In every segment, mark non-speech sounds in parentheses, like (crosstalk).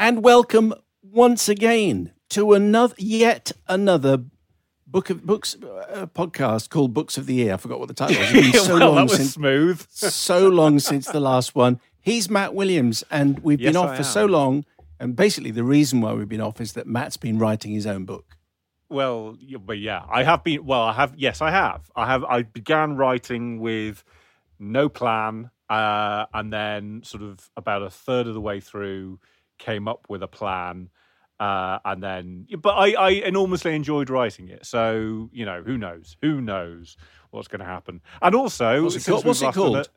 and welcome once again to another yet another book of books uh, podcast called Books of the Year. I forgot what the title was. It's been (laughs) so well, long that was since smooth. (laughs) so long since the last one. He's Matt Williams, and we've been off I for so long. And basically, the reason why we've been off is that Matt's been writing his own book. Well, but yeah, I have been. Well, I have. Yes, I have. I have. I began writing with no plan, uh, and then sort of about a third of the way through, came up with a plan, uh, and then. But I, I enormously enjoyed writing it. So you know, who knows? Who knows what's going to happen? And also, What's it called? What's it called?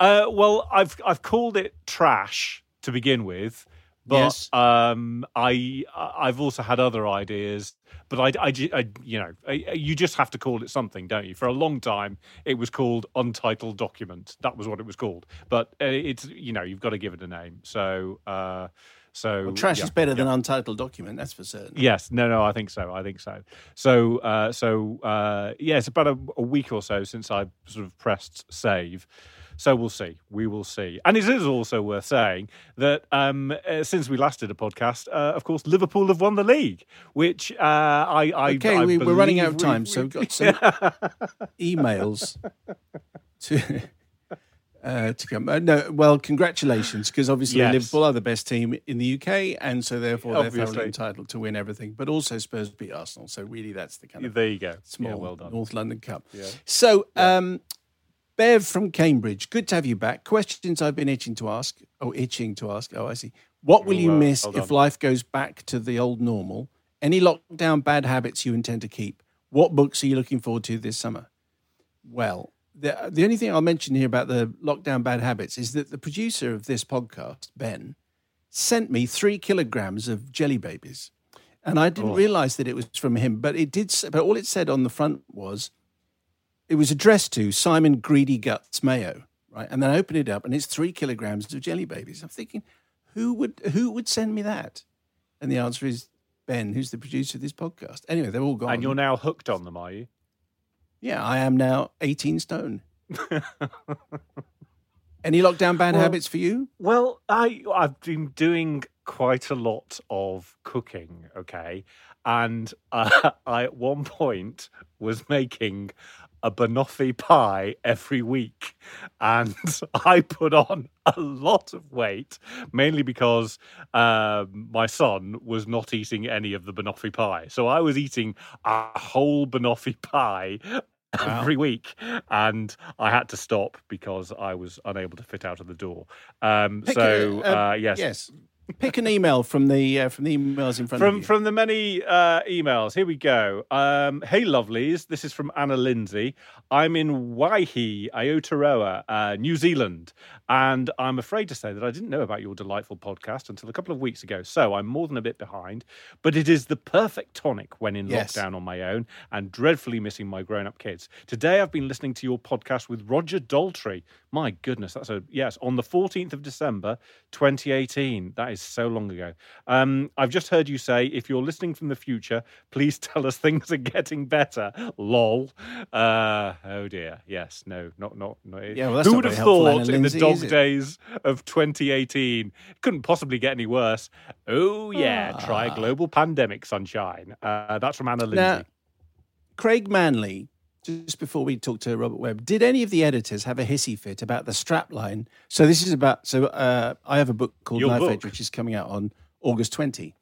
Uh, well, I've I've called it trash to begin with, but Yes. um, I I've also had other ideas. But I, I, I- you know, I- you just have to call it something, don't you? For a long time, it was called Untitled Document. That was what it was called. But uh, it's you know, you've got to give it a name. So, uh, so Well, trash yeah, is better yeah. than untitled document, that's for certain. Yes, no, no, I think so. I think so. So, uh, so uh, yeah, it's about a, a week or so since I sort of pressed save. So we'll see. We will see. And it is also worth saying that um, uh, since we last did a podcast, uh, of course, Liverpool have won the league, which uh, I, I Okay, I we, we're running out of time, we- so (laughs) we- we've got some emails to (laughs) uh, to come. Uh, no, well, congratulations, because obviously Yes. Liverpool are the best team in the UK, and so therefore they're Obviously. thoroughly entitled to win everything. But also Spurs beat Arsenal, so really that's the kind of There you go. small Yeah, well done. North London Cup. Yeah. So, um, Bev from Cambridge, good to have you back. Questions I've been itching to ask. Oh, itching to ask. Oh, I see. What will Oh, you uh, miss if life goes back to the old normal? Any lockdown bad habits you intend to keep? What books are you looking forward to this summer? Well, the, the only thing I'll mention here about the lockdown bad habits is that the producer of this podcast, Ben, sent me three kilograms of jelly babies. And I didn't realize that it was from him, but it did. But all it said on the front was it was addressed to Simon Greedy Guts Mayo, right? And then I opened it up, and it's three kilograms of jelly babies. I'm thinking, who would who would send me that? And the answer is Ben, who's the producer of this podcast. Anyway, they're all gone. And you're now hooked on them, are you? yeah, I am now 18 stone. (laughs) Any lockdown bad Well- habits for you? Well, I I've been doing quite a lot of cooking, okay, and uh, (laughs) I at one point was making a banoffee pie every week, and (laughs) I put on a lot of weight, mainly because um, my son was not eating any of the banoffee pie, so I was eating a whole banoffee pie every week. And i had to stop because i was unable to fit out of the door. Um so a- uh, uh, yes. Yes. Pick an email from the uh, from the emails in front of from you. from the many uh, emails, here we go. Um, hey, lovelies, this is from Anna Lindsay. I'm in Waihi, Aotearoa, uh, New Zealand, and I'm afraid to say that I didn't know about your delightful podcast until a couple of weeks ago. So I'm more than a bit behind, but it is the perfect tonic when in Yes. lockdown on my own and dreadfully missing my grown-up kids. Today I've been listening to your podcast with Roger Daltrey. My goodness, that's a yes on the 14th of December, 2018. That is so long ago. Um, I've just heard you say if you're listening from the future, please (laughs) tell us things are getting better. Lol. Uh, oh dear. Yes. No. Not. Not. not Yeah, well, that's Who would have thought in the Lindsay, dog it? days of 2018 it couldn't possibly get any worse? Oh yeah. Try Ah. a global pandemic, sunshine. Uh, that's from Anna Lindsay. Now, Craig Manley just before we talk to Robert Webb, did any of the editors have a hissy fit about the strapline? So this is about. So uh, I have a book called Your Knife book. Edge, which is coming out on August 20,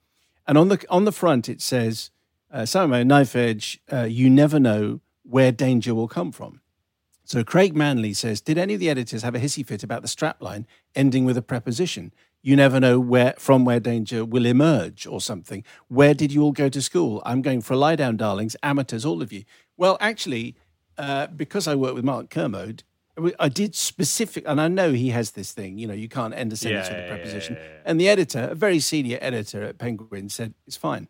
and on the on the front it says, uh, "Samo Knife Edge, uh, you never know where danger will come from." So Craig Manley says, did any of the editors have a hissy fit about the strapline ending with a preposition? You never know where from where danger will emerge or something. Where did you all go to school? I'm going for a lie down, darlings, amateurs, all of you. Well, actually, uh, because I work with Mark Kermode, I did specific, and I know he has this thing. You know, you can't end a sentence Yeah, with a preposition. yeah, yeah. And the editor, a very senior editor at Penguin, said it's fine.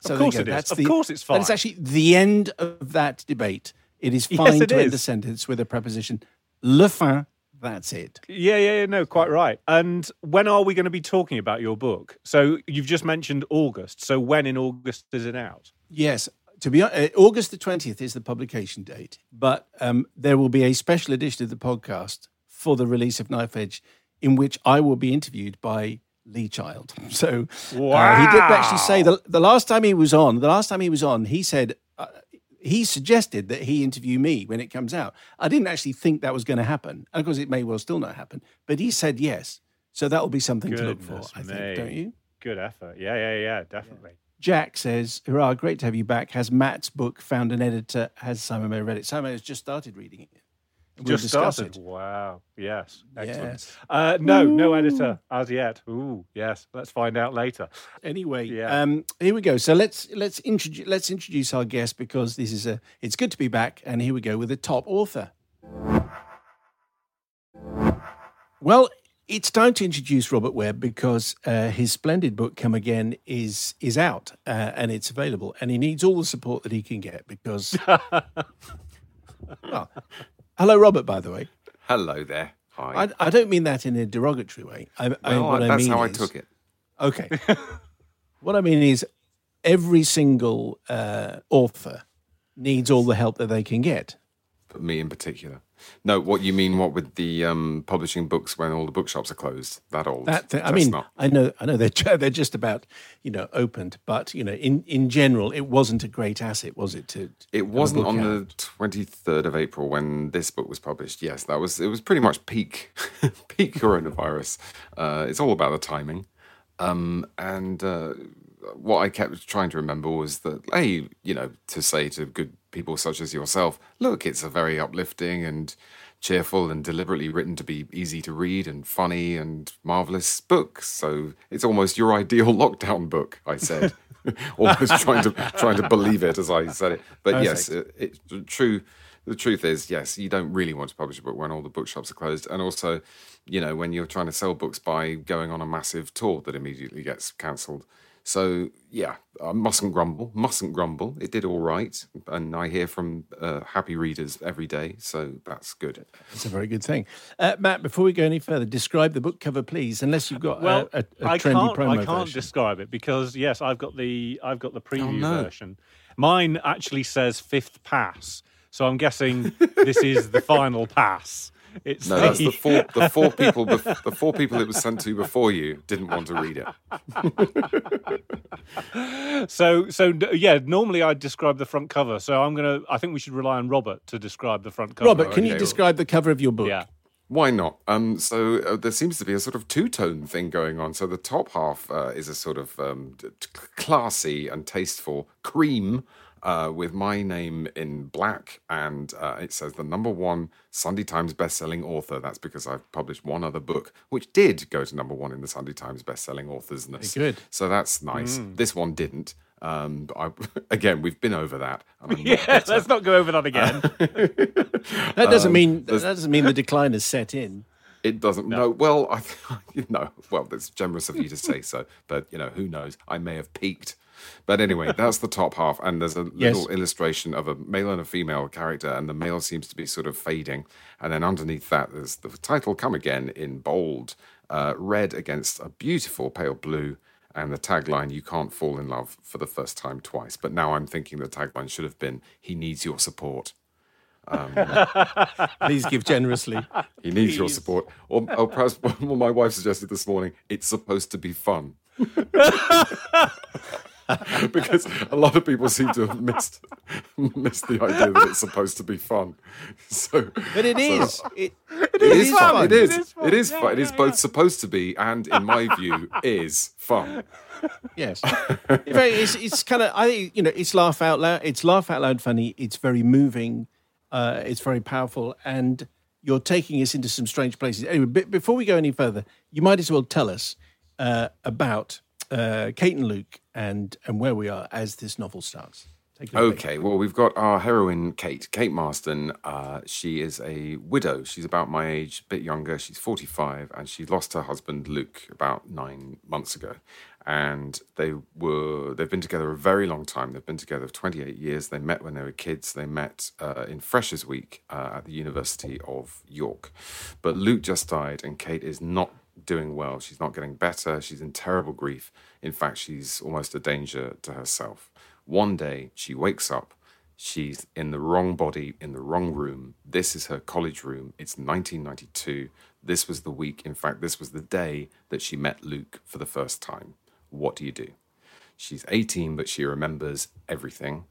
So Of course it is. That's Of the- course it's fine. And it's actually the end of that debate. It is (laughs) Yes, fine it to end a sentence with a preposition. Le fin, that's it. Yeah, yeah, yeah, no, quite right. And when are we going to be talking about your book? So you've just mentioned August. So when in August is it out? Yes, to be hon- uh, August the 20th is the publication date, but um, there will be a special edition of the podcast for the release of Knife Edge in which I will be interviewed by Lee Child. (laughs) So uh, he did actually say the, the last time he was on, the last time he was on, he said, uh, he suggested that he interview me when it comes out. I didn't actually think that was going to happen. Of course, it may well still not happen, but he said yes. So that will be something to look for, Goodness I me. think, don't you? Good effort. Yeah, yeah, yeah, definitely. Jack says, Hurrah, great to have you back. Has Matt's book found an editor? Has Simon Mayo read it? Simon has just started reading it. And we'll Just discuss started. it. Wow. Yes. Excellent. Yes. Uh, no, no editor as yet. Ooh, yes. Let's find out later. Anyway, Yeah. um, here we go. So let's let's introduce let's introduce our guest because this is a it's good to be back. And here we go with the top author. Well, it's time to introduce Robert Webb because uh, his splendid book "Come Again" is is out uh, and it's available, and he needs all the support that he can get because. (laughs) well, hello, Robert. By the way, Hello there. Hi. I, I don't mean that in a derogatory way. I, I, well, what I that's mean how I took it. Okay. (laughs) what I mean is, every single uh, author needs all the help that they can get. But me in particular. No, what you mean? What with the um, publishing books when all the bookshops are closed? That old. That I mean, not- I know, I know they're they're just about you know opened, but you know, in in general, it wasn't a great asset, was it? To It wasn't on out. the twenty third of April when this book was published. Yes, that was. It was pretty much peak, (laughs) peak coronavirus. Uh, it's all about the timing, um, and uh, what I kept trying to remember was that, hey, you know, to say to good people such as yourself, look, it's a very uplifting and cheerful and deliberately written to be easy to read and funny and marvelous book. So it's almost your ideal (laughs) lockdown book. I said, (laughs) almost trying to trying to believe it as I said it. But yes, uh, it, it's true. The truth is, yes, you don't really want to publish a book when all the bookshops are closed, and also, you know, when you're trying to sell books by going on a massive tour that immediately gets cancelled. So yeah, I mustn't grumble. Mustn't grumble. It did all right, and I hear from uh, happy readers every day, so that's good. It's a very good thing. Uh, Matt, before we go any further, describe the book cover, please. Unless you've got Well, a, a, a I trendy can't. promo I can't version. describe it because yes, I've got the I've got the preview no. version. Mine actually says fifth pass, so I'm guessing this is the final pass. It's No, that's the four. The four people. bef- The four people it was sent to before you didn't want to read it. (laughs) So, so yeah. Normally, I'd describe the front cover. So I'm gonna. I think we should rely on Robert to describe the front cover. Robert, can you Okay. describe the cover of your book? Yeah. Why not? Um, so uh, there seems to be a sort of two-tone thing going on. So the top half uh, is a sort of um, t- t- classy and tasteful cream uh, with my name in black, and uh, it says the number one Sunday Times best-selling author. That's because I've published one other book which did go to number one in the Sunday Times best-selling authors list. Good. So that's nice. This one didn't. Um, but I, (laughs) again, we've been over that. and I'm (laughs) not Yeah. bitter. Let's not go over that again. (laughs) That doesn't Um, mean that doesn't mean the decline is set in. It doesn't. No. Well, I, you know, well, that's generous of you to say so, but you know, who knows? I may have peaked. But anyway, that's the top half, and there's a Yes. little illustration of a male and a female character, and the male seems to be sort of fading, and then underneath that, there's the title "Come Again" in bold, uh, red against a beautiful pale blue, and the tagline "You can't fall in love for the first time twice." But now I'm thinking the tagline should have been "He needs your support." (laughs) Please give generously. He needs your support. Or, or perhaps (laughs) what my wife suggested this morning, it's supposed to be fun. (laughs) (laughs) because a lot of people seem to have missed (laughs) missed the idea that it's supposed to be fun. (laughs) So, But it so- is. It, it is fun. fun. It is. It is fun. It is Yeah, fun. It is yeah, both yeah. supposed to be and, in my view, is fun. Yes. It's, it's kind of, I think, you know, it's laugh out loud. It's laugh out loud funny. It's very moving. Uh, it's very powerful. And you're taking us into some strange places. Anyway, be- before we go any further, you might as well tell us uh, about uh, Kate and Luke and, and where we are as this novel starts. Okay, well, we've got our heroine, Kate. Kate Marston. Uh, she is a widow. She's about my age, a bit younger. She's 45, and she lost her husband, Luke, about nine months ago. And they were, they've been together a very long time. They've been together 28 years. They met when they were kids. They met uh, in Freshers Week uh, at the University of York. But Luke just died, and Kate is not doing well. She's not getting better. She's in terrible grief. In fact, she's almost a danger to herself. One day she wakes up. She's in the wrong body, in the wrong room. This is her college room. It's 1992. This was the week, in fact, this was the day that she met Luke for the first time. What do you do? She's 18, but she remembers everything.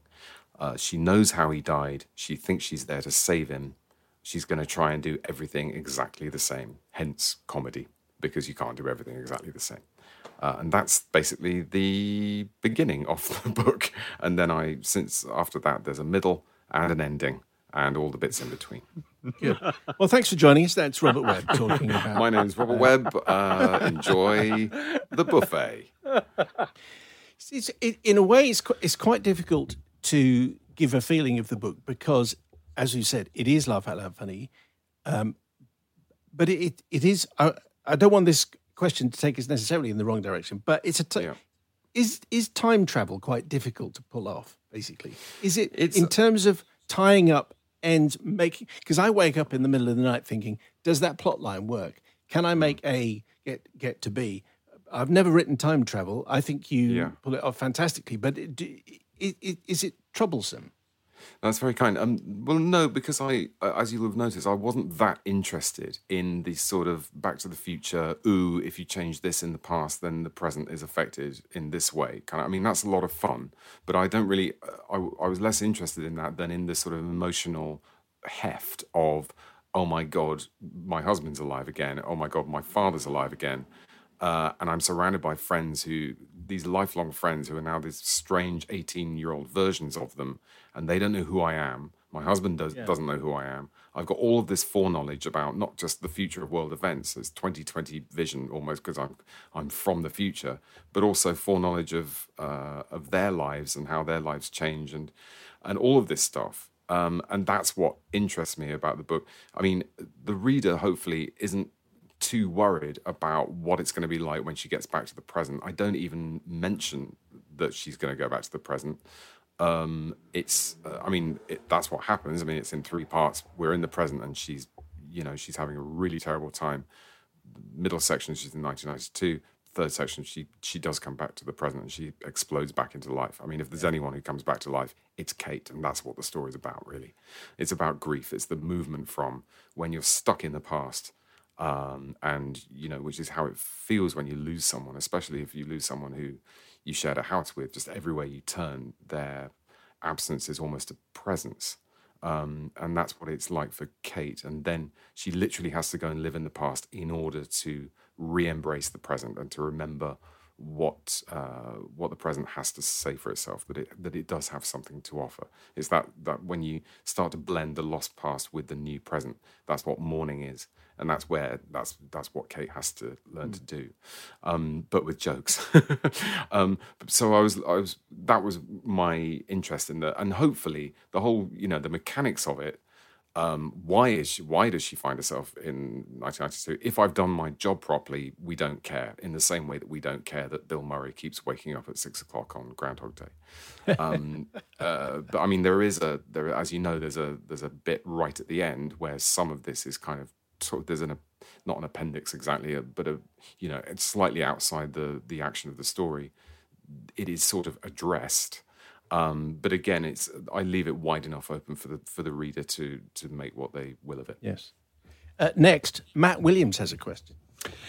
Uh, she knows how he died. She thinks she's there to save him. She's going to try and do everything exactly the same, hence comedy, because you can't do everything exactly the same. Uh, and that's basically the beginning of the (laughs) book. And then I, since after that, there's a middle and an ending and all the bits in between. Good. Well, thanks for joining us. That's Robert Webb talking about. My name's Robert Webb. Uh, enjoy the buffet. it's, it, in a way, it's, it's quite difficult to give a feeling of the book because, as you said, it is laugh out loud funny. Um, but it, it, is, I, I don't want this question to take us necessarily in the wrong direction, but it's a, t- Yeah. is, is time travel quite difficult to pull off, basically? Is it It's- in terms of tying up and making, because I wake up in the middle of the night thinking, does that plot line work? Can I hmm. make A get, get to B? I've never written time travel. I think you Yeah. pull it off fantastically, but it, do- i- i- is it troublesome? That's very kind. Um, well, no, because I, as you'll have noticed, I wasn't that interested in the sort of Back to the Future. Ooh, if you change this in the past, then the present is affected in this way. Kind of. I mean, that's a lot of fun, but I don't really. uh, I, I was less interested in that than in this sort of emotional heft of, oh my god, my husband's alive again. Oh my god, my father's alive again. Uh, and I'm surrounded by friends who, these lifelong friends who are now these strange 18 year old versions of them, and they don't know who I am. My husband does, doesn't know who I am. I've got all of this foreknowledge about not just the future of world events, it's 2020 vision almost because I'm, I'm from the future, but also foreknowledge of, uh, of their lives and how their lives change and, and all of this stuff. Um, and that's what interests me about the book. I mean, the reader hopefully isn't too worried about what it's going to be like when she gets back to the present. I don't even mention that she's going to go back to the present. Um, it's, uh, I mean, it, that's what happens. I mean, it's in three parts. We're in the present, and she's, you know, she's having a really terrible time. Middle section, she's in 1992. Third section, she she does come back to the present, and she explodes back into life. I mean, if there's anyone who comes back to life, it's Kate, and that's what the story's about. Really, it's about grief. It's the movement from when you're stuck in the past um, and you know, which is how it feels when you lose someone, especially if you lose someone who you shared a house with. Just everywhere you turn, their absence is almost a presence, um, and that's what it's like for Kate. And then she literally has to go and live in the past in order to re-embrace the present and to remember what uh, what the present has to say for itself that it that it does have something to offer. It's that that when you start to blend the lost past with the new present, that's what mourning is, and that's where that's that's what Kate has to learn to do, um, but with jokes. (laughs) um, so I was I was that was my interest in that, and hopefully the whole you know the mechanics of it um, why is she, why does she find herself in 1992? If I've done my job properly, we don't care. In the same way that we don't care that Bill Murray keeps waking up at six o'clock on Groundhog Day. Um, (laughs) uh, but I mean, there is a there, as you know, there's a there's a bit right at the end where some of this is kind of sort of there's an not an appendix exactly, but a you know it's slightly outside the the action of the story. It is sort of addressed. Um, but again, it's I leave it wide enough open for the for the reader to to make what they will of it. Yes. Uh, next, Matt Williams has a question.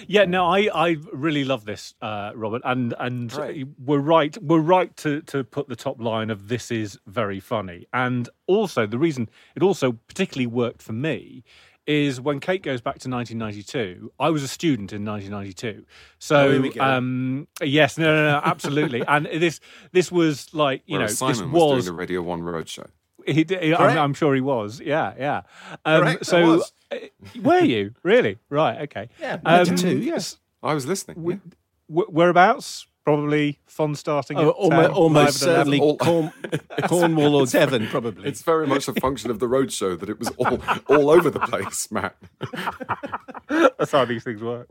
Yeah, no, I, I really love this, uh, Robert, and and Right. we're right we're right to to put the top line of this is very funny, and also the reason it also particularly worked for me is when Kate goes back to 1992. I was a student in 1992, so Oh, here we go. um, yes, no, no, no, (laughs) absolutely, and this this was like you Whereas know this was, was doing the Radio One Roadshow. he, did- I'm, I'm sure he was. Yeah, yeah. Um, Correct, so, was. uh, were you really right? Okay. Yeah, Um, 92, yes. I was listening. we- yeah. whereabouts? Probably fun starting. Oh, at almost, 10, almost live at 11. certainly All- Corn, (laughs) Cornwall or Devon, probably. It's very much a function of the roadshow that it was all all over the place, Matt. (laughs) That's how these things work.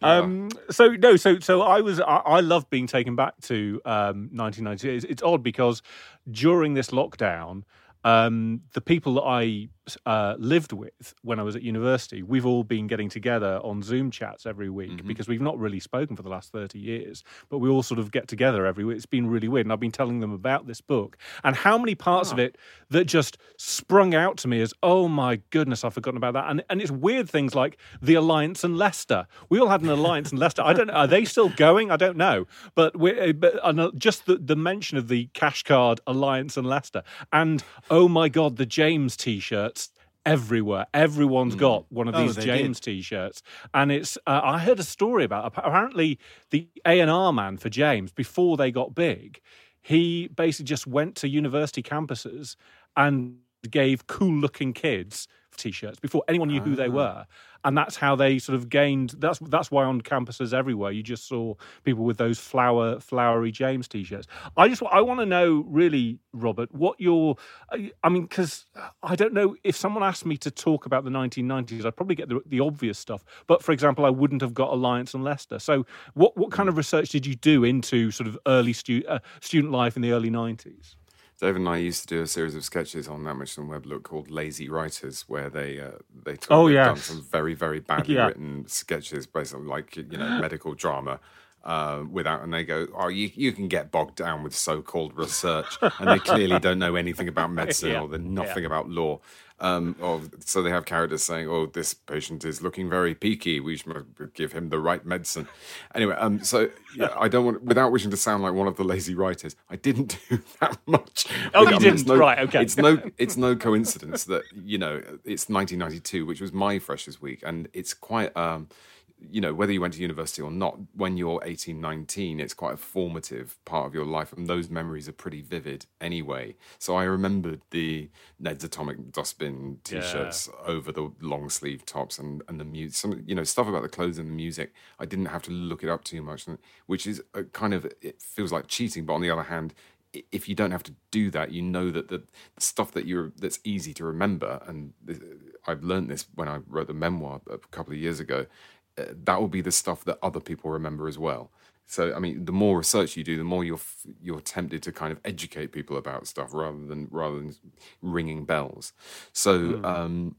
Um, so no, so so I was I, I love being taken back to um, 1990. It's, it's odd because during this lockdown, um, the people that I uh, lived with when I was at university, we've all been getting together on Zoom chats every week because we've not really spoken for the last 30 years, but we all sort of get together every week. It's been really weird. And I've been telling them about this book and how many parts of it that just sprung out to me as, oh my goodness, I've forgotten about that. And, and it's weird things like the Alliance and Leicester. We all had an Alliance and Leicester. I don't know. Are they still going? I don't know. But, we but uh, just the, the mention of the cash card Alliance and Leicester. And oh my God, the James t shirts everywhere. Everyone's got one of Oh, these James t-shirts, and it's. Uh, I heard a story about apparently the A and R man for James before they got big. He basically just went to university campuses and gave cool-looking kids t-shirts before anyone knew who they were. And that's how they sort of gained that's that's why on campuses everywhere you just saw people with those flower flowery james t-shirts. I just i want to know really robert what your i mean because i don't know if someone asked me to talk about the 1990s i'd probably get the, the obvious stuff. But for example i wouldn't have got alliance and leicester. So what what kind of research did you do into sort of early stu- uh, student life in the early 90s David and I used to do a series of sketches on that Mitchell and Webb Look called Lazy Writers, where they uh, they talk, Oh, some very very badly Yeah. written sketches, basically like you know medical drama. Uh, without and they go, oh, you you can get bogged down with so-called research, and they clearly don't know anything about (laughs) medicine Yeah. or nothing about law. Um, or so they have characters saying, "Oh, this patient is looking very peaky. We should give him the right medicine." Anyway, um, so yeah, I don't want, without wishing to sound like one of the lazy writers, I didn't do (laughs) that much. Oh, you didn't? no- Right, okay. It's no, it's no coincidence that you know it's 1992, which was my freshers week, and it's quite. Um, you know, whether you went to university or not, when you're 18, 19, it's quite a formative part of your life, and those memories are pretty vivid anyway. So I remembered the Ned's Atomic Dustbin t-shirts over the long sleeve tops and and the music, some you know stuff about the clothes and the music. I didn't have to look it up too much, which is a kind of it feels like cheating, but on the other hand. If you don't have to do that, you know that the, stuff that you're that's easy to remember, and I've learned this when I wrote the memoir a couple of years ago uh, that will be the stuff that other people remember as well. So, I mean, the more research you do, the more you're f- you're tempted to kind of educate people about stuff rather than rather than ringing bells. So, um,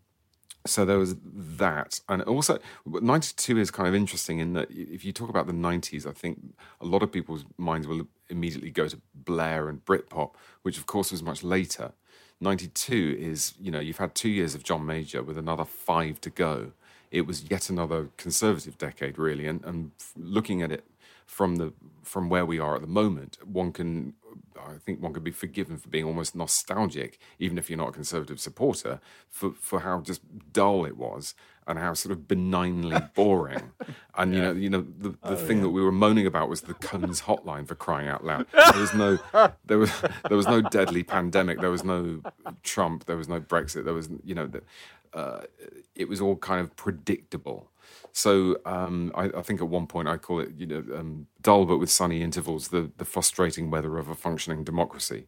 so there was that, and also '92 is kind of interesting in that if you talk about the '90s, I think a lot of people's minds will immediately go to Blair and Britpop, which of course was much later. '92 is you know you've had two years of John Major with another five to go. It was yet another conservative decade, really, and and looking at it from the from where we are at the moment, one can I think one could be forgiven for being almost nostalgic, even if you're not a conservative supporter, for for how just dull it was and how sort of benignly (laughs) boring. And you know, you know, the, the oh, thing that we were moaning about was the Cones hotline for crying out loud. (laughs) There was no there was there was no deadly pandemic, there was no Trump, there was no Brexit, there was you know, the, uh, it was all kind of predictable. So um, I, I think at one point I call it, you know, um, dull but with sunny intervals, the the frustrating weather of a functioning democracy.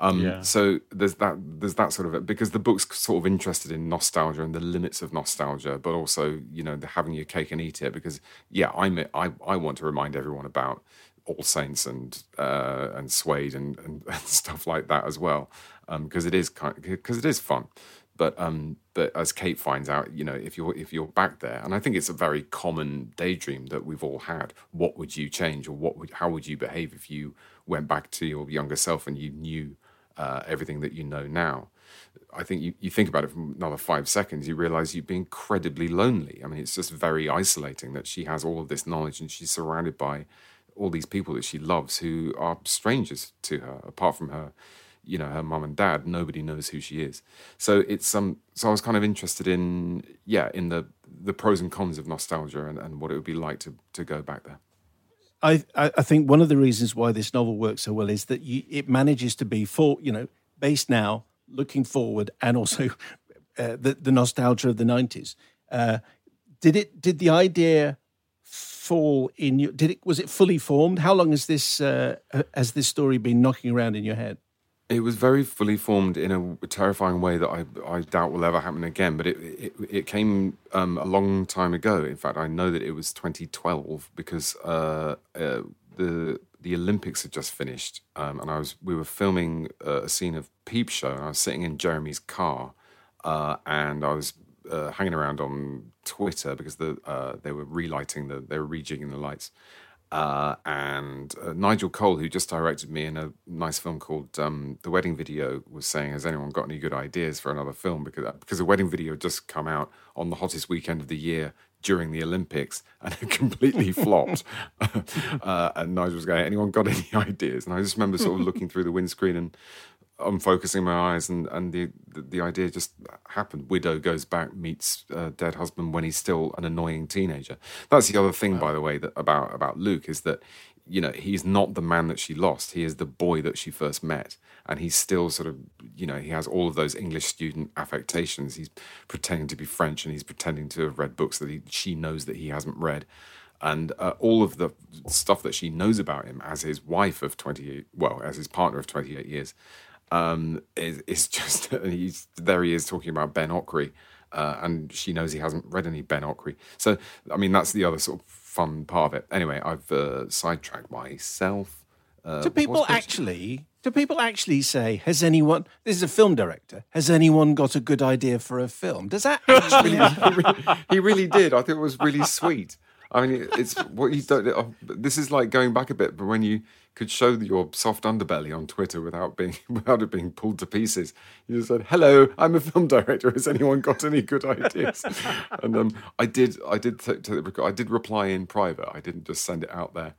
Um, Yeah. So there's that there's that sort of it because the book's sort of interested in nostalgia and the limits of nostalgia, but also you know the having your cake and eat it. Because yeah, I'm I I want to remind everyone about All Saints and uh, and Suede and, and, (laughs) and stuff like that as well, because it is kind because it is fun. But um, but as Kate finds out, you know, if you're if you're back there, and I think it's a very common daydream that we've all had. What would you change, or what would how would you behave if you went back to your younger self and you knew uh, everything that you know now. I think you, you think about it for another five seconds, you realize you'd be incredibly lonely. I mean, it's just very isolating that she has all of this knowledge and she's surrounded by all these people that she loves who are strangers to her, apart from her, you know, her mum and dad. Nobody knows who she is. So it's um. So I was kind of interested in yeah, in the the pros and cons of nostalgia and, and what it would be like to to go back there. I, I think one of the reasons why this novel works so well is that you, it manages to be for you know based now, looking forward, and also (laughs) uh, the the nostalgia of the nineties. Uh, did it? Did the idea fall in you? Did it? Was it fully formed? How long has this uh, has this story been knocking around in your head? It was very fully formed in a terrifying way that I, I doubt will ever happen again. But it it, it came um, a long time ago. In fact, I know that it was 2012 because uh, uh, the the Olympics had just finished, um, and I was we were filming uh, a scene of Peep Show, and I was sitting in Jeremy's car, uh, and I was uh, hanging around on Twitter because the uh, they were relighting the they were rejigging the lights, uh, and uh, Nigel Cole, who just directed me in a nice film called um, The Wedding Video, was saying, "Has anyone got any good ideas for another film?" Because because the wedding video just come out on the hottest weekend of the year during the Olympics (laughs) and it completely (laughs) flopped. (laughs) uh, and Nigel was going, "Anyone got any ideas?" And I just remember sort of looking through the windscreen and unfocusing my eyes, and and the, the, the idea just happened. Widow goes back, meets uh, dead husband when he's still an annoying teenager. That's the other thing, wow. by the way, that about about Luke is that you know he's not the man that she lost. He is the boy that she first met, and he's still sort of you know he has all of those English student affectations. He's pretending to be French, and he's pretending to have read books that he, she knows that he hasn't read and uh, all of the stuff that she knows about him as his wife of 28 well as his partner of 28 years um, is, is just (laughs) he's there. He is talking about Ben Okri, uh, and she knows he hasn't read any Ben Okri. So I mean, that's the other sort of fun part of it. Anyway, I've uh, sidetracked myself. Uh, do people actually? Do people actually say, "Has anyone?" This is a film director. Has anyone got a good idea for a film? Does that (laughs) actually? he, really, he really did. I think it was really sweet. I mean, it's what you don't. Oh, this is like going back a bit, but when you could show your soft underbelly on Twitter without being (laughs) without it being pulled to pieces. You just said, "Hello, I'm a film director. Has anyone got any good ideas?" (laughs) and um, I did. I did. I did reply in private. I didn't just send it out there.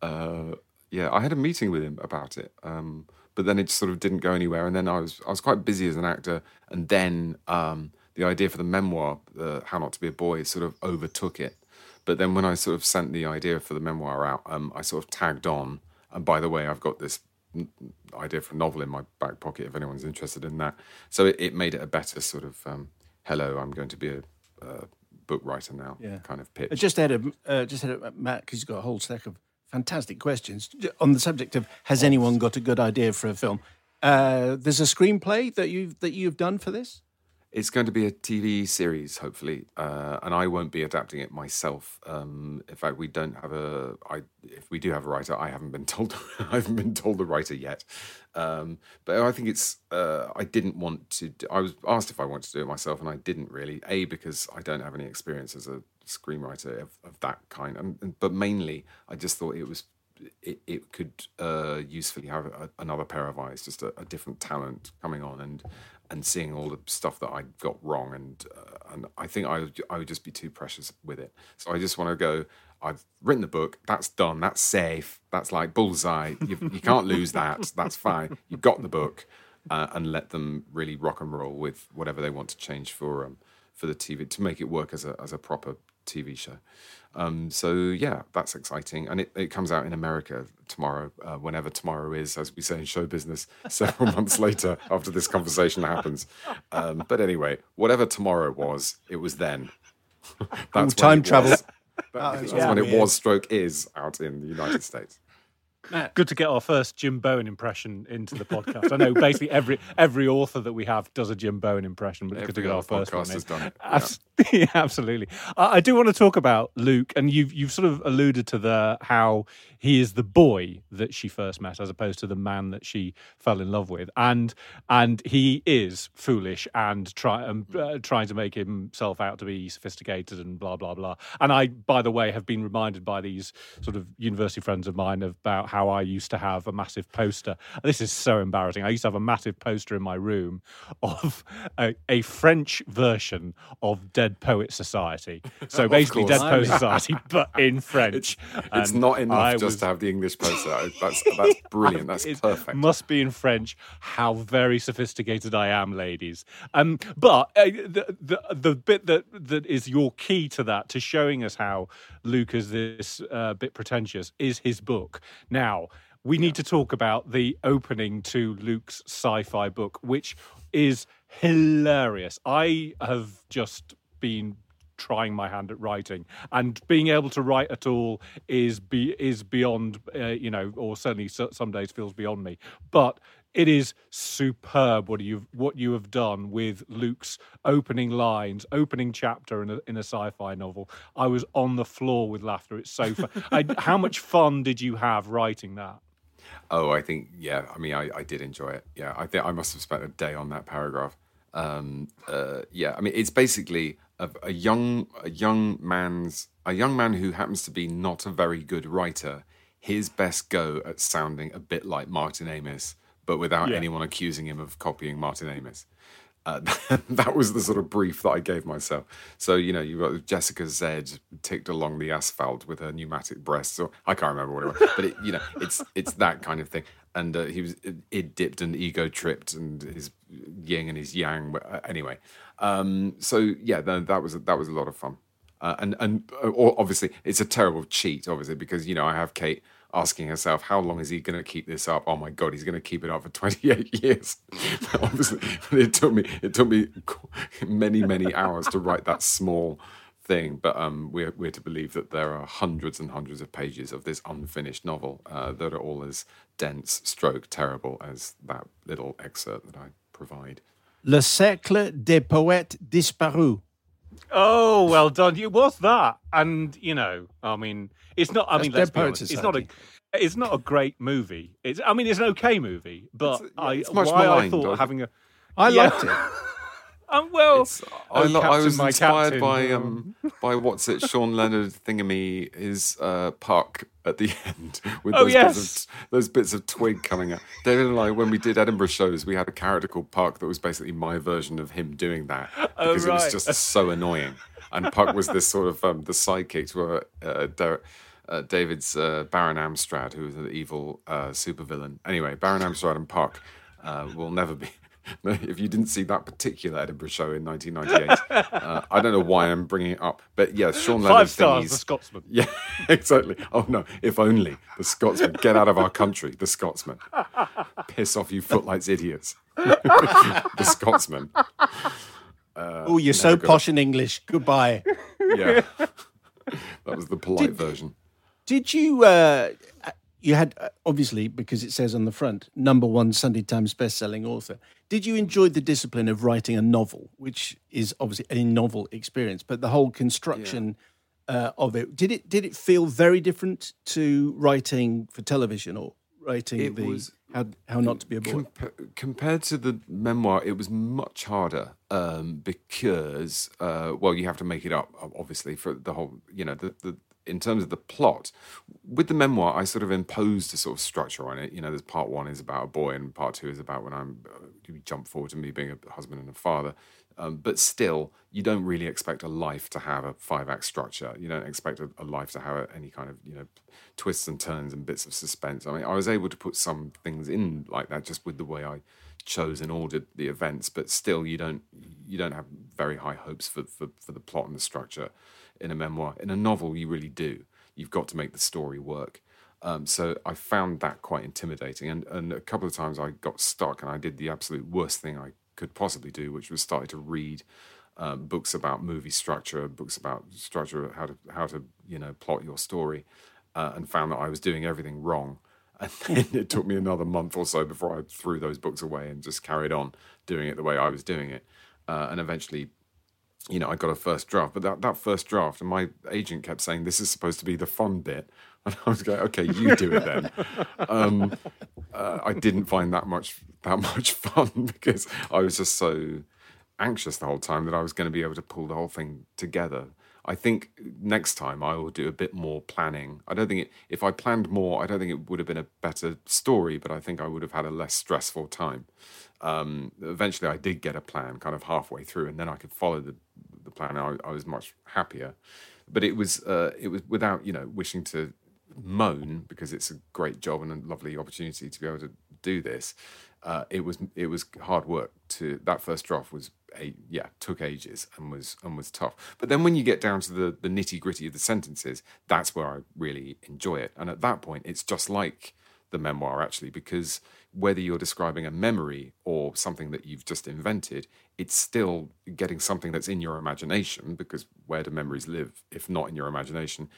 Uh, yeah, I had a meeting with him about it, um, but then it sort of didn't go anywhere. And then I was I was quite busy as an actor, and then um, the idea for the memoir, uh, "How Not to Be a Boy," sort of overtook it. But then when I sort of sent the idea for the memoir out, um, I sort of tagged on and by the way, I've got this idea for a novel in my back pocket if anyone's interested in that. So it, it made it a better sort of um, hello, I'm going to be a, a book writer now yeah. kind of pitch. I just had a uh, just had a, Matt because he's got a whole stack of fantastic questions on the subject of has anyone got a good idea for a film. Uh, there's a screenplay that you've that you've done for this. It's going to be a TV series, hopefully, uh, and I won't be adapting it myself. Um, in fact, we don't have a. I, if we do have a writer, I haven't been (laughs) told. I haven't been told the writer yet. Um, but I think it's. Uh, I didn't want to. Do, I was asked if I wanted to do it myself, and I didn't really. A because I don't have any experience as a screenwriter of, of that kind, and, but mainly I just thought it was it, it could uh, usefully have a, another pair of eyes, just a, a, different talent coming on and and seeing all the stuff that I got wrong, and uh, and I think I would, I would just be too precious with it. So I just want to go. I've written the book. That's done. That's safe. That's like bullseye. You, you can't lose that. That's fine. You've got the book, uh, and let them really rock and roll with whatever they want to change for um, for the TV to make it work as a as a proper TV show. Um, so yeah, that's exciting, and it, it comes out in America tomorrow, uh, whenever tomorrow is, as we say in show business. (laughs) Several months later, after this conversation happens. Um, but anyway, whatever tomorrow was, it was then. that's time travel. that's yeah, when it was, stroke is out in the United States. Good to get our first Jim Bowen impression into the podcast. I know basically every every author that we have does a Jim Bowen impression, but it's good to get our first one. Has done it. Yeah. (laughs) yeah, absolutely. I, I, do want to talk about Luke, and you've you've sort of alluded to the how he is the boy that she first met, as opposed to the man that she fell in love with, and and he is foolish and try um, uh, trying to make himself out to be sophisticated and blah blah blah. And I, by the way, have been reminded by these sort of university friends of mine about how I used to have a massive poster. This is so embarrassing. I used to have a massive poster in my room of a, a French version of Dead Poet Society. So basically. Dead Poet Society, but in (laughs) French. It's And not enough I just was- to have the English poster. (laughs) That's that's brilliant. That's it perfect. Must be in French. How very sophisticated I am, ladies. Um, but uh, the, the the bit that that is your key to that, to showing us how Luke is this uh, bit pretentious, is his book. Now we need to talk about the opening to Luke's sci-fi book, which is hilarious. I have just been trying my hand at writing and being able to write at all is be is beyond uh, you know or certainly so, some days feels beyond me but it is superb what you've what you have done with Luke's opening lines opening chapter in a, in a sci-fi novel I was on the floor with laughter it's so fun (laughs) I, how much fun did you have writing that Oh, I think yeah. I mean, I, I did enjoy it. Yeah, I think I must have spent a day on that paragraph. Um, uh, yeah, I mean, it's basically a, a young a young man's a young man who happens to be not a very good writer. His best go at sounding a bit like Martin Amis, but without Yeah. anyone accusing him of copying Martin Amis. Uh, (laughs) that was the sort of brief that I gave myself. So you know, you've got Jessica Zed ticked along the asphalt with her pneumatic breasts. Or I can't remember what it was, but it, you know, it's it's that kind of thing. And uh, he was it dipped and ego tripped, and his yin and his yang. Uh, Anyway, um, so yeah, that, that was that was a lot of fun. Uh, and and uh, obviously, it's a terrible cheat, obviously, because you know I have Kate asking herself, how long is he going to keep this up? Oh my god, he's going to keep it up for 28 (laughs) years. (laughs) obviously, (laughs) it took me it took me many many hours to write that small thing. But um, we're we're to believe that there are hundreds and hundreds of pages of this unfinished novel uh, that are all as dense, stroke terrible as that little excerpt that I provide. Le Cercle des Poètes Disparus. Oh, well done. It was that, and you know, I mean, it's not. I That's mean, let's be honest. It's not a. It's not a great movie. It's. I mean, it's an okay movie, but It's- I. it's why I thought having a. I Yeah. liked it. (laughs) Um, well, It's, I, oh, lo- I was inspired Captain. by um by what's it Sean Leonard thingamy his uh puck at the (laughs) end with Oh, those yes. bits of those bits of twig coming out. David and I when we did Edinburgh shows we had a character called Puck that was basically my version of him doing that Oh, because it was just so annoying. And Puck was this sort of um, the sidekick to uh, Der- uh, David's uh, Baron Amstrad, who was an evil uh, supervillain. Anyway, Baron Amstrad and Puck uh, will never be. (laughs) if you didn't see that particular Edinburgh show in 1998, uh, I don't know why I'm bringing it up, but yeah, Sean Leonard five stars. thingies- The Scotsman. (laughs) yeah, exactly. Oh no, if only the Scotsman get out of our country. The Scotsman, piss off, you footlights idiots. (laughs) the Scotsman. oh, you're so never got posh in English. Goodbye. Yeah, that was the polite version. Did you? Uh, you had uh, obviously because it says on the front, number one Sunday Times best-selling author. Did you enjoy the discipline of writing a novel, which is obviously a novel experience, but the whole construction uh, of it did it did it feel very different to writing for television or writing It the was- how how not to be a boy? Compa- compared to the memoir, it was much harder um, because, uh, well, you have to make it up, obviously, for the whole, you know, the, the in terms of the plot. With the memoir, I sort of imposed a sort of structure on it. You know, there's part one is about a boy, and part two is about when I'm uh, jump forward to me being a husband and a father. Um, but still, you don't really expect a life to have a five act structure. You don't expect a, a life to have any kind of you know twists and turns and bits of suspense. I mean, I was able to put some things in like that just with the way I chose and ordered the events. But still, you don't you don't have very high hopes for for, for the plot and the structure in a memoir. In a novel, you really do. You've got to make the story work. Um, so I found that quite intimidating, and and a couple of times I got stuck, and I did the absolute worst thing I could possibly do, which was started to read um, books about movie structure, books about structure, how to how to you know plot your story, uh, and found that I was doing everything wrong. (laughs) And then it took me another month or so before I threw those books away and just carried on doing it the way I was doing it, uh, and eventually you know, I got a first draft, but that, that first draft, and my agent kept saying, this is supposed to be the fun bit. (laughs) And I was going, okay, you do it then. (laughs) um, uh, I didn't find that much that much (laughs) fun because I was just so anxious the whole time that I was going to be able to pull the whole thing together. I think next time I will do a bit more planning. I don't think it, if I planned more, I don't think it would have been a better story, but I think I would have had a less stressful time. Um, eventually, I did get a plan kind of halfway through, and then I could follow the the plan. I, I was much happier, but it was uh, it was without you know wishing to moan because it's a great job and a lovely opportunity to be able to do this. Uh, it was it was hard work to that first draft was a yeah took ages and was and was tough. But then when you get down to the the nitty gritty of the sentences, that's where I really enjoy it. And at that point, it's just like the memoir actually because whether you're describing a memory or something that you've just invented, it's still getting something that's in your imagination because where do memories live if not in your imagination?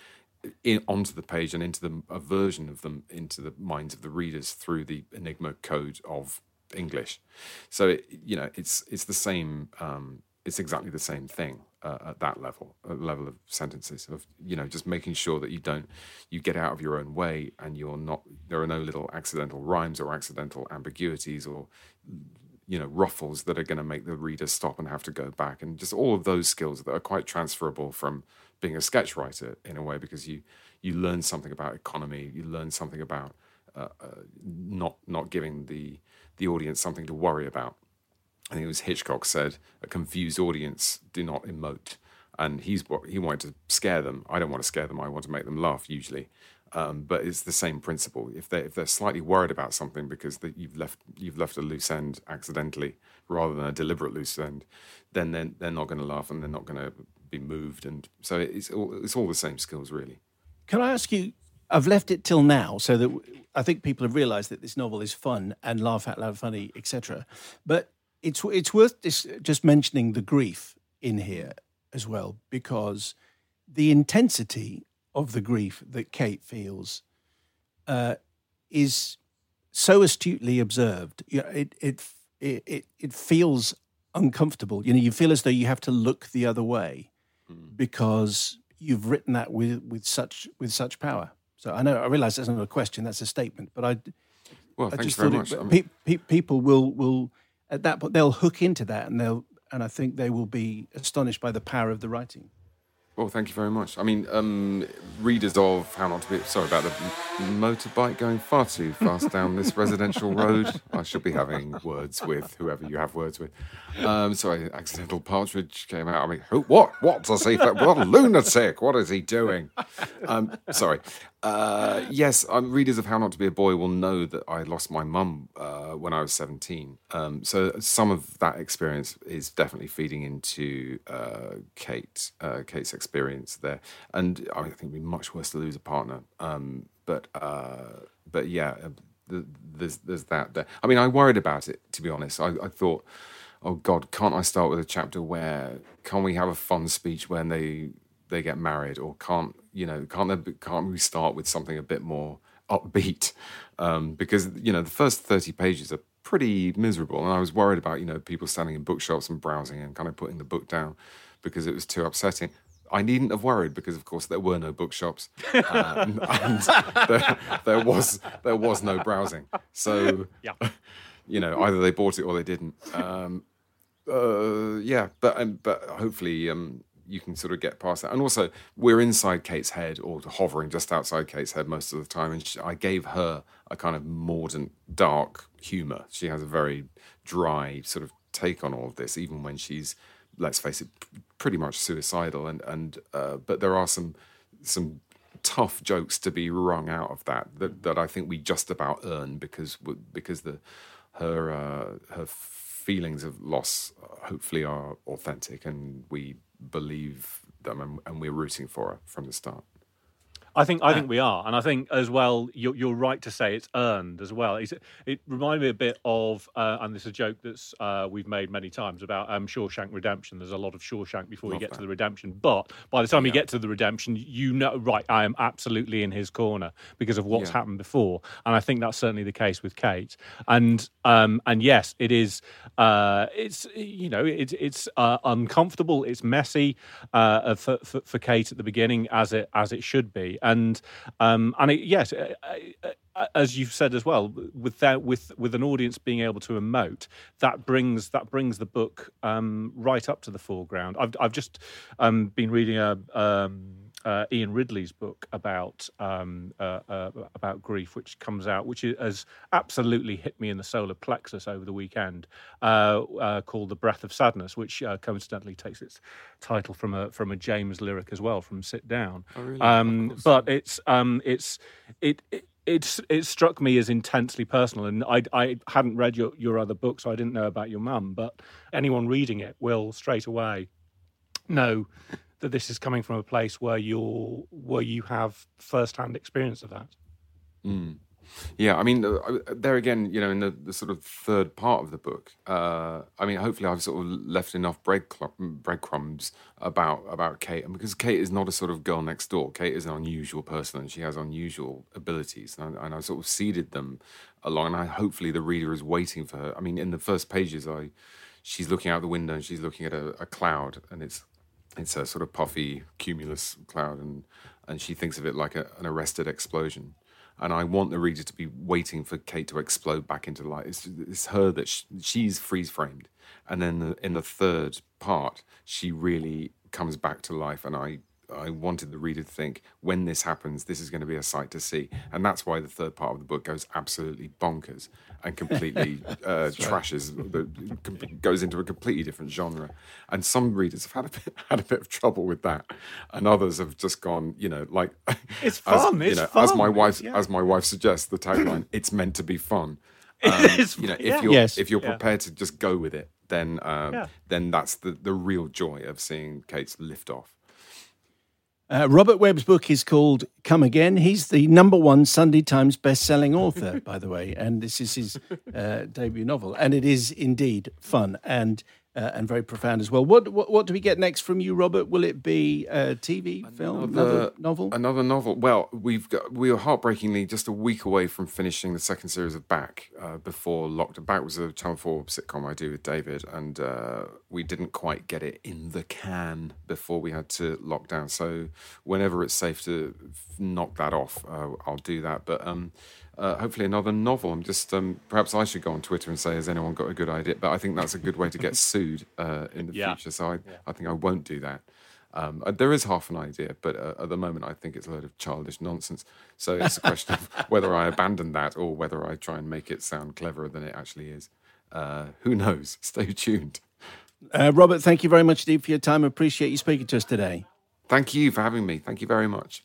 In, onto the page and into the a version of them into the minds of the readers through the enigma code of English. So it, you know, it's it's the same. Um, it's exactly the same thing uh, at that level, level of sentences of you know just making sure that you don't you get out of your own way and you're not there are no little accidental rhymes or accidental ambiguities or you know ruffles that are going to make the reader stop and have to go back. And just all of those skills that are quite transferable from being a sketch writer in a way because you you learn something about economy you learn something about uh, uh, not not giving the the audience something to worry about I think it was Hitchcock said a confused audience do not emote and he's what he wanted to scare them I don't want to scare them I want to make them laugh usually um, but it's the same principle. If they if they're slightly worried about something because the, you've left you've left a loose end accidentally rather than a deliberate loose end, then they're, they're not going to laugh and they're not going to be moved. And so it's all it's all the same skills really. Can I ask you? I've left it till now so that I think people have realised that this novel is fun and laugh out loud funny, etc. But it's it's worth just mentioning the grief in here as well because the intensity of the grief that Kate feels uh, is so astutely observed. You know, it, it it it feels uncomfortable. You know, you feel as though you have to look the other way mm. because you've written that with with such with such power. So I know I realize that's not a question; that's a statement. But I, well, I just thought it, pe- pe- people will will at that point they'll hook into that, and they'll and I think they will be astonished by the power of the writing. Well, thank you very much. I mean, um, readers of How Not to Be. Sorry about the motorbike going far too fast down this (laughs) residential road. I should be having words with whoever you have words with. Um, sorry, accidental partridge came out. I mean, who, what? What does he? What a lunatic! What is he doing? Um, sorry. Uh, yes, um, readers of How Not to Be a Boy will know that I lost my mum uh, when I was 17. Um, so some of that experience is definitely feeding into uh, Kate, uh, Kate's experience there. And I think it'd be much worse to lose a partner. Um, but uh, but yeah, there's there's that there. I mean, I worried about it to be honest. I, I thought, oh God, can't I start with a chapter where can we have a fun speech when they they get married, or can't you know can't they, can't we start with something a bit more upbeat? Um, because you know the first thirty pages are pretty miserable, and I was worried about you know people standing in bookshops and browsing and kind of putting the book down because it was too upsetting. I needn't have worried because, of course, there were no bookshops, (laughs) um, and there, there, was there was no browsing. So, yeah. (laughs) you know, either they bought it or they didn't. Um, uh, yeah, but um, but hopefully um, you can sort of get past that. And also, we're inside Kate's head or hovering just outside Kate's head most of the time. And she, I gave her a kind of mordant, dark humour. She has a very dry sort of take on all of this, even when she's, let's face it, pretty much suicidal. And and uh, but there are some some tough jokes to be wrung out of that that, that I think we just about earn because because the her uh, her feelings of loss uh, hopefully are authentic and we believe them and, and we're rooting for her from the start. I think I think we are, and I think as well. You're, you're right to say it's earned as well. It's, it reminded me a bit of, uh, and this is a joke that's uh, we've made many times about um, Shawshank Redemption. There's a lot of Shawshank before Love you get that. to the redemption, but by the time yeah. you get to the redemption, you know, right? I am absolutely in his corner because of what's yeah. happened before, and I think that's certainly the case with Kate. And um, and yes, it is. Uh, it's you know, it, it's uh, uncomfortable. It's messy uh, for, for, for Kate at the beginning, as it as it should be and um, and it, yes, uh, uh, as you've said as well, without with with an audience being able to emote, that brings that brings the book um, right up to the foreground. I've I've just um, been reading a. Um, uh, Ian Ridley's book about um, uh, uh, about grief, which comes out, which has absolutely hit me in the solar plexus over the weekend, uh, uh, called "The Breath of Sadness," which uh, coincidentally takes its title from a from a James lyric as well, from "Sit Down." Oh, really? um, but it's um, it's it, it it's it struck me as intensely personal, and I I hadn't read your your other book, so I didn't know about your mum. But anyone reading it will straight away know that this is coming from a place where you're where you have first hand experience of that. Mm. Yeah, I mean, uh, there again, you know, in the, the sort of third part of the book, uh, I mean, hopefully, I've sort of left enough bread breadcrumbs about about Kate, and because Kate is not a sort of girl next door, Kate is an unusual person, and she has unusual abilities, and I, and I sort of seeded them along, and I, hopefully, the reader is waiting for her. I mean, in the first pages, I she's looking out the window and she's looking at a, a cloud, and it's it's a sort of puffy cumulus cloud, and and she thinks of it like a, an arrested explosion and I want the reader to be waiting for Kate to explode back into light. It's, it's her that she, she's freeze framed, and then the, in the third part, she really comes back to life, and I I wanted the reader to think when this happens, this is going to be a sight to see, and that's why the third part of the book goes absolutely bonkers and completely (laughs) uh, trashes, the, goes into a completely different genre. And some readers have had a bit, (laughs) had a bit of trouble with that, and others have just gone, you know, like (laughs) it's fun. As, it's you know, fun. as my wife yeah. as my wife suggests, the tagline, (clears throat) "It's meant to be fun." Um, you know, if yeah. you're Yes. if you're Yeah. prepared to just go with it, then um, Yeah. then that's the the real joy of seeing Kate's lift off. Uh, Robert Webb's book is called Come Again. He's the number one Sunday Times best-selling author, (laughs) by the way, and this is his uh, debut novel, and it is indeed fun and uh, and very profound as well. What, what what do we get next from you, Robert? Will it be a TV film, another novel? Another novel. Well, we've got, we were heartbreakingly just a week away from finishing the second series of Back uh, before lockdown. Back was a Channel Four sitcom I do with David, and uh, we didn't quite get it in the can before we had to lock down. So whenever it's safe to knock that off, uh, I'll do that. But um, uh, hopefully another novel. I'm just um, perhaps I should go on Twitter and say, has anyone got a good idea? But I think that's a good way to get (laughs) sued uh, in the Yeah. future. So I, I think I won't do that. Um, uh, there is half an idea, but uh, at the moment, I think it's a load of childish nonsense. So it's a question of (laughs) whether I abandon that or whether I try and make it sound cleverer than it actually is. Uh, who knows? (laughs) Stay tuned. Uh, Robert, thank you very much indeed for your time. Appreciate you speaking to us today. Thank you for having me. Thank you very much.